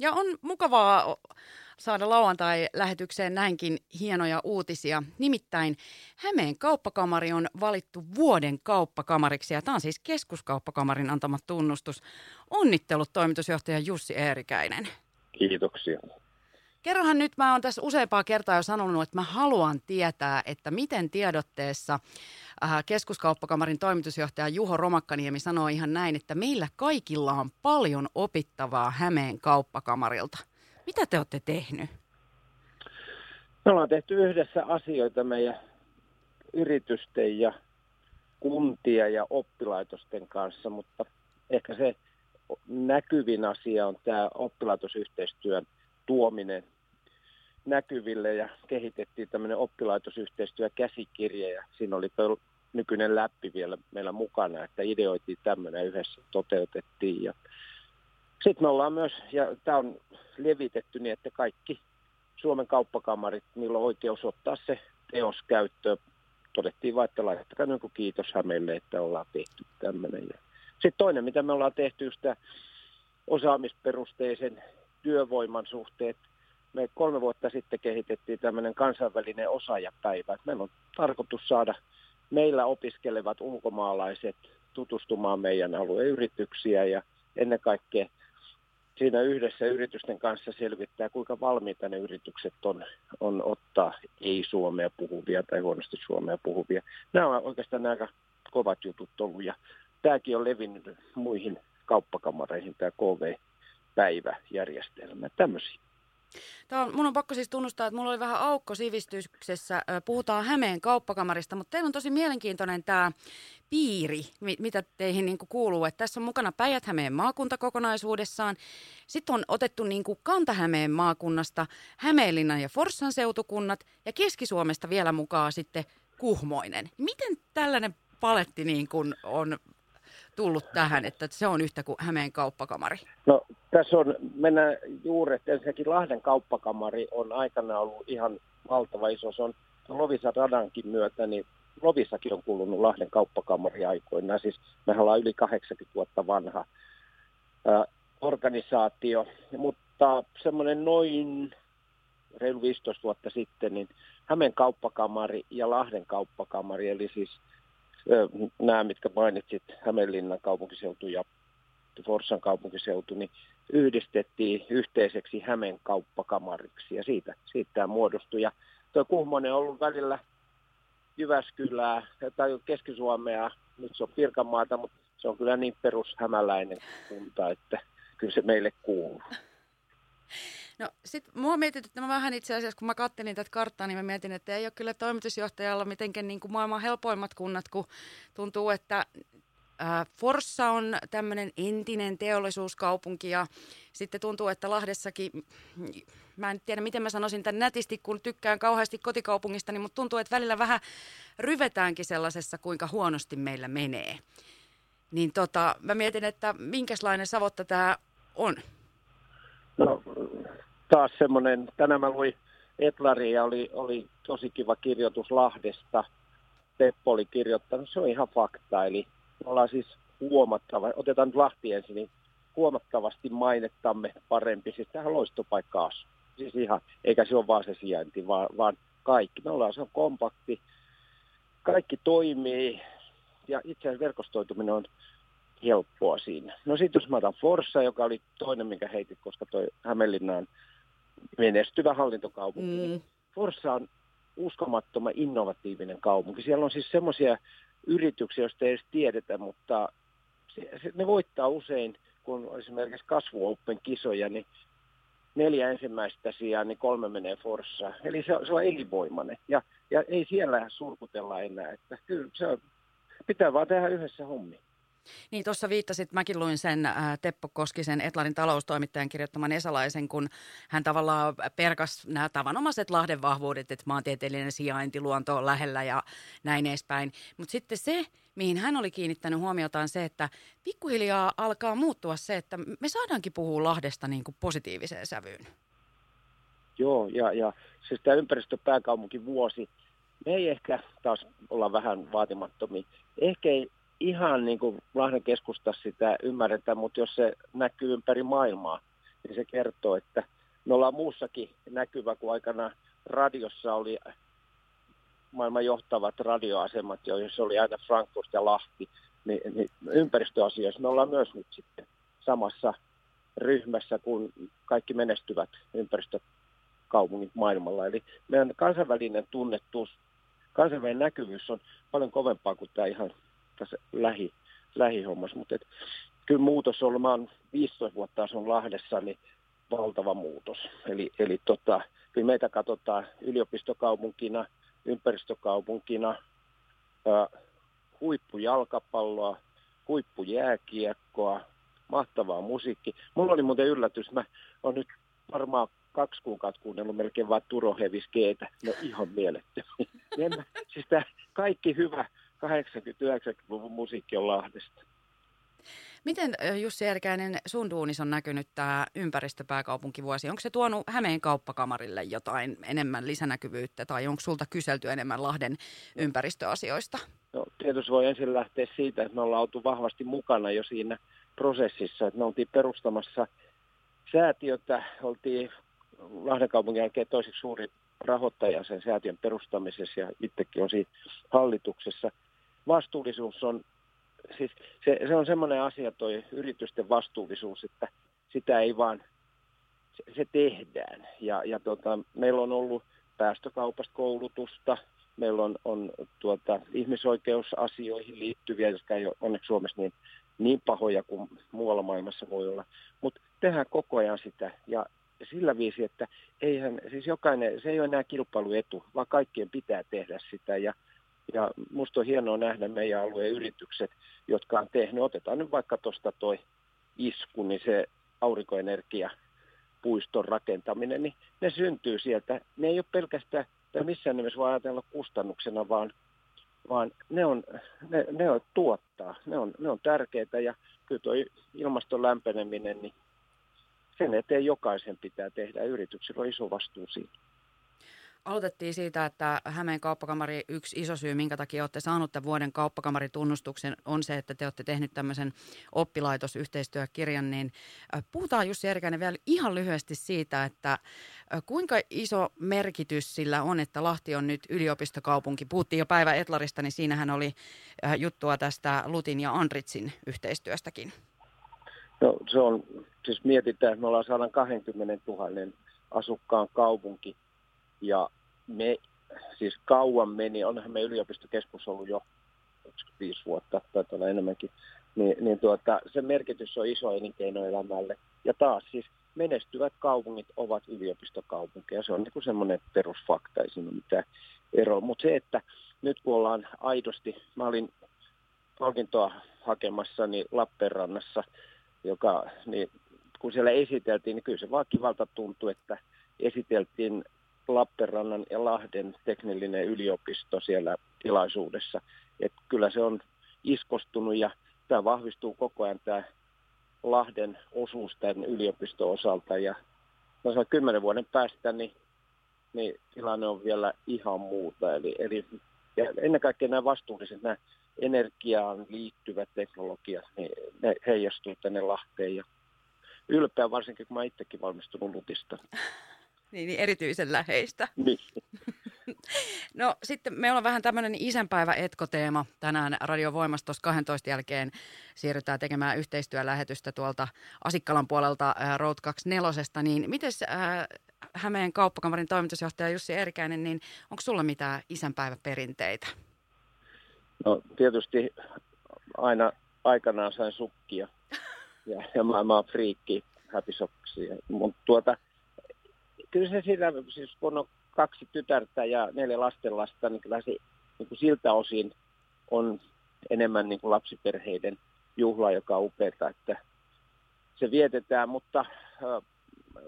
Ja on mukavaa saada lauantai-lähetykseen näinkin hienoja uutisia. Nimittäin Hämeen kauppakamari on valittu vuoden kauppakamariksi ja tämä on siis keskuskauppakamarin antama tunnustus. Onnittelut toimitusjohtaja Jussi Eerikäinen. Kiitoksia. Kerrohan nyt, mä oon tässä useampaa kertaa jo sanonut, että mä haluan tietää, että miten tiedotteessa äh, keskuskauppakamarin toimitusjohtaja Juho Romakkaniemi sanoo ihan näin, että meillä kaikilla on paljon opittavaa Hämeen kauppakamarilta. Mitä te olette tehnyt? Me ollaan tehty yhdessä asioita meidän yritysten ja kuntia ja oppilaitosten kanssa, mutta ehkä se näkyvin asia on tämä oppilaitosyhteistyön tuominen näkyville ja kehitettiin tämmöinen oppilaitosyhteistyökäsikirja ja siinä oli nykyinen läppi vielä meillä mukana, että ideoitiin tämmöinen yhdessä, toteutettiin ja sitten me ollaan myös, ja tämä on levitetty niin, että kaikki Suomen kauppakamarit, niillä on oikeus ottaa se teos käyttöön. Todettiin vain, että laittakaa niin kiitos Hämeelle, että ollaan tehty tämmöinen. Sitten toinen, mitä me ollaan tehty, just osaamisperusteisen työvoiman suhteet. Me kolme vuotta sitten kehitettiin tämmöinen kansainvälinen osaajapäivä. Meillä on tarkoitus saada meillä opiskelevat ulkomaalaiset tutustumaan meidän alueen yrityksiä ja ennen kaikkea siinä yhdessä yritysten kanssa selvittää, kuinka valmiita ne yritykset on, on ottaa ei-suomea puhuvia tai huonosti suomea puhuvia. Nämä on oikeastaan aika kovat jutut ollut ja tämäkin on levinnyt muihin kauppakamareihin, tämä KV-päiväjärjestelmä. Tämmöisiä. Tämä on, mun on pakko siis tunnustaa, että mulla oli vähän aukko sivistyksessä. Puhutaan Hämeen kauppakamarista, mutta teillä on tosi mielenkiintoinen tämä piiri, mitä teihin niin kuuluu. Että tässä on mukana Päijät-Hämeen maakunta kokonaisuudessaan. Sitten on otettu niin Kanta-Hämeen maakunnasta Hämeenlinnan ja Forssan seutukunnat ja Keski-Suomesta vielä mukaan sitten Kuhmoinen. Miten tällainen paletti niin kuin on tullut tähän, että se on yhtä kuin Hämeen kauppakamari? No tässä on, mennään juuri, että ensinnäkin Lahden kauppakamari on aikana ollut ihan valtava iso. Se on Lovisa radankin myötä, niin Lovissakin on kuulunut Lahden kauppakamari aikoinaan. Siis mehän ollaan yli 80 vuotta vanha ää, organisaatio, mutta semmoinen noin reilu 15 vuotta sitten, niin Hämeen kauppakamari ja Lahden kauppakamari, eli siis nämä, mitkä mainitsit, Hämeenlinnan kaupunkiseutu ja Forssan kaupunkiseutu, niin yhdistettiin yhteiseksi Hämeen kauppakamariksi ja siitä, siitä tämä muodostui. Ja tuo Kuhmonen on ollut välillä Jyväskylää tai Keski-Suomea, nyt se on Pirkanmaata, mutta se on kyllä niin perushämäläinen kunta, että kyllä se meille kuuluu. No sit mua mietitytti, mä vähän itse asiassa, kun mä kattelin tätä karttaa, niin mä mietin, että ei ole kyllä toimitusjohtajalla mitenkään niin kuin maailman helpoimmat kunnat, kun tuntuu, että Forssa on tämmöinen entinen teollisuuskaupunki ja sitten tuntuu, että Lahdessakin, mä en tiedä miten mä sanoisin tämän nätisti, kun tykkään kauheasti kotikaupungista, niin mutta tuntuu, että välillä vähän ryvetäänkin sellaisessa, kuinka huonosti meillä menee. Niin tota, mä mietin, että minkälainen savotta tämä on? No taas semmoinen, tänään mä luin ja oli, oli tosi kiva kirjoitus Lahdesta. Teppo oli kirjoittanut, se on ihan fakta, eli ollaan siis huomattava, otetaan nyt Lahti ensin, niin huomattavasti mainettamme parempi. Siis tähän loistopaikka asu. Siis ihan, eikä se ole vaan se sijainti, vaan, vaan kaikki. Me ollaan, se on kompakti, kaikki toimii ja itse asiassa verkostoituminen on helppoa siinä. No sitten jos mä otan Forssa, joka oli toinen, minkä heitit, koska toi Hämeenlinna on menestyvä hallintokaupunki. Mm. Forssa on uskomattoman innovatiivinen kaupunki. Siellä on siis semmoisia yrityksiä, joista ei edes tiedetä, mutta se, se, ne voittaa usein, kun esimerkiksi kasvuoppen kisoja, niin neljä ensimmäistä sijaa, niin kolme menee Forssa. Eli se, se on elinvoimainen. Ja, ja ei siellä surkutella enää. Että kyllä se on, pitää vaan tehdä yhdessä hommi. Niin tuossa viittasit, mäkin luin sen ää, Teppo Koskisen Etlarin taloustoimittajan kirjoittaman Esalaisen, kun hän tavallaan perkas nämä tavanomaiset Lahden vahvuudet, että maantieteellinen sijainti, luonto on lähellä ja näin edespäin. Mutta sitten se, mihin hän oli kiinnittänyt huomiota on se, että pikkuhiljaa alkaa muuttua se, että me saadaankin puhua Lahdesta niin kuin positiiviseen sävyyn. Joo, ja, ja siis tämä ympäristöpääkaupunki vuosi, me ei ehkä taas olla vähän vaatimattomia. Ehkä ei ihan niin kuin Lahden keskusta sitä ymmärretä, mutta jos se näkyy ympäri maailmaa, niin se kertoo, että me ollaan muussakin näkyvä, kuin aikana radiossa oli maailman johtavat radioasemat, joissa oli aina Frankfurt ja Lahti, niin, niin ympäristöasioissa me ollaan myös nyt sitten samassa ryhmässä kuin kaikki menestyvät ympäristökaupungit maailmalla. Eli meidän kansainvälinen tunnettuus, kansainvälinen näkyvyys on paljon kovempaa kuin tämä ihan tässä lähi, lähihommassa. Mutta et, kyllä muutos on ollut, mä oon 15 vuotta asun Lahdessa, niin valtava muutos. Eli, eli tota, kyllä meitä katsotaan yliopistokaupunkina, ympäristökaupunkina, ää, huippujalkapalloa, huippujääkiekkoa, mahtavaa musiikki. Mulla oli muuten yllätys, mä oon nyt varmaan kaksi kuukautta kuunnellut melkein vain Turo Heviskeetä. No ihan mielettömiä. siis kaikki hyvä 80-90-luvun musiikki on Lahdesta. Miten Jussi Erkäinen, sun duunis on näkynyt tämä ympäristöpääkaupunkivuosi? Onko se tuonut Hämeen kauppakamarille jotain enemmän lisänäkyvyyttä tai onko sulta kyselty enemmän Lahden ympäristöasioista? No, tietysti voi ensin lähteä siitä, että me ollaan oltu vahvasti mukana jo siinä prosessissa, että me oltiin perustamassa säätiötä, oltiin Lahden kaupungin jälkeen toiseksi suuri rahoittaja sen säätiön perustamisessa ja itsekin on siinä hallituksessa. Vastuullisuus on, siis se, se on semmoinen asia toi yritysten vastuullisuus, että sitä ei vaan, se, se tehdään. Ja, ja tota, meillä on ollut päästökaupasta koulutusta, meillä on, on tuota, ihmisoikeusasioihin liittyviä, jotka ei ole onneksi Suomessa niin niin pahoja kuin muualla maailmassa voi olla. Mutta tehdään koko ajan sitä ja sillä viisi, että eihän, siis jokainen, se ei ole enää kilpailuetu, vaan kaikkien pitää tehdä sitä ja, ja musta on hienoa nähdä meidän alueen yritykset, jotka on tehnyt, otetaan nyt vaikka tuosta toi isku, niin se aurinkoenergia puiston rakentaminen, niin ne syntyy sieltä. Ne ei ole pelkästään, tai missään nimessä voi ajatella kustannuksena, vaan vaan ne on, ne, ne on tuottaa, ne on, ne on tärkeitä ja kyllä tuo ilmaston lämpeneminen, niin sen eteen jokaisen pitää tehdä. Yrityksillä on iso vastuu siinä. Aloitettiin siitä, että Hämeen kauppakamari, yksi iso syy, minkä takia olette saanut tämän vuoden kauppakamari-tunnustuksen, on se, että te olette tehnyt tämmöisen oppilaitosyhteistyökirjan. Niin puhutaan Jussi Erikäinen vielä ihan lyhyesti siitä, että kuinka iso merkitys sillä on, että Lahti on nyt yliopistokaupunki. Puhuttiin jo päivä Etlarista, niin siinähän oli juttua tästä Lutin ja Andritsin yhteistyöstäkin. No se on, siis mietitään, että me ollaan 120 000 asukkaan kaupunki – ja me siis kauan meni, onhan me yliopistokeskus ollut jo 25 vuotta tai olla enemmänkin, niin, niin tuota, se merkitys on iso elinkeinoelämälle. Ja taas siis menestyvät kaupungit ovat yliopistokaupunkeja. Se on niin semmoinen perusfakta, ei siinä mitään eroa. Mutta se, että nyt kun ollaan aidosti, mä olin palkintoa hakemassa niin Lappeenrannassa, joka, niin kun siellä esiteltiin, niin kyllä se vaan kivalta tuntui, että esiteltiin Lappeenrannan ja Lahden teknillinen yliopisto siellä tilaisuudessa. Et kyllä se on iskostunut ja tämä vahvistuu koko ajan tämä Lahden osuus tämän yliopiston osalta. Ja mä kymmenen vuoden päästä niin, niin tilanne on vielä ihan muuta. Eli, eli ja ennen kaikkea nämä vastuulliset, nämä energiaan liittyvät teknologiat, niin ne heijastuu tänne Lahteen. Ja ylpeä varsinkin, kun mä itsekin valmistunut Lutista. Niin, niin erityisen läheistä. Niin. No sitten meillä on vähän tämmöinen isänpäivä etkoteema tänään Radio Voimassa 12 jälkeen siirrytään tekemään yhteistyölähetystä tuolta Asikkalan puolelta äh, Road 24. Niin miten äh, Hämeen kauppakamarin toimitusjohtaja Jussi Erikäinen, niin onko sulla mitään isänpäiväperinteitä? No tietysti aina aikanaan sain sukkia ja, ja mä, mä oon friikki, häpisoksia. Mutta tuota, kyllä se siinä, siis kun on kaksi tytärtä ja neljä lastenlasta, niin kyllä se niin kuin siltä osin on enemmän niin kuin lapsiperheiden juhla, joka on upeata, että se vietetään, mutta äh,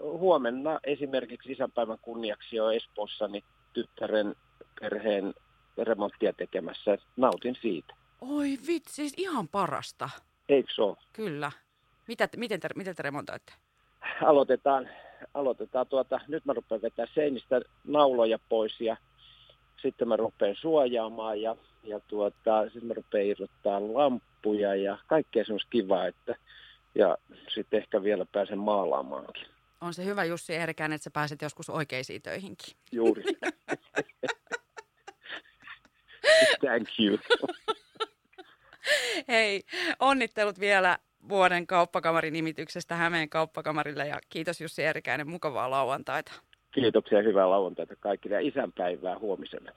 huomenna esimerkiksi isänpäivän kunniaksi jo Espoossa niin tyttären perheen remonttia tekemässä. Nautin siitä. Oi vitsi, siis ihan parasta. Eikö se ole? Kyllä. Mitä, miten, te, miten te remontoitte? Aloitetaan aloitetaan tuota, nyt mä rupean vetää seinistä nauloja pois ja sitten mä rupean suojaamaan ja, ja tuota, sitten mä rupean irrottaa lampuja ja kaikkea semmoista kivaa, että ja sitten ehkä vielä pääsen maalaamaankin. On se hyvä Jussi Erkään, että sä pääset joskus oikeisiin töihinkin. Juuri. Thank you. Hei, onnittelut vielä vuoden kauppakamarin nimityksestä Hämeen kauppakamarille ja kiitos Jussi Erikäinen, mukavaa lauantaita. Kiitoksia ja hyvää lauantaita kaikille ja isänpäivää huomiselle.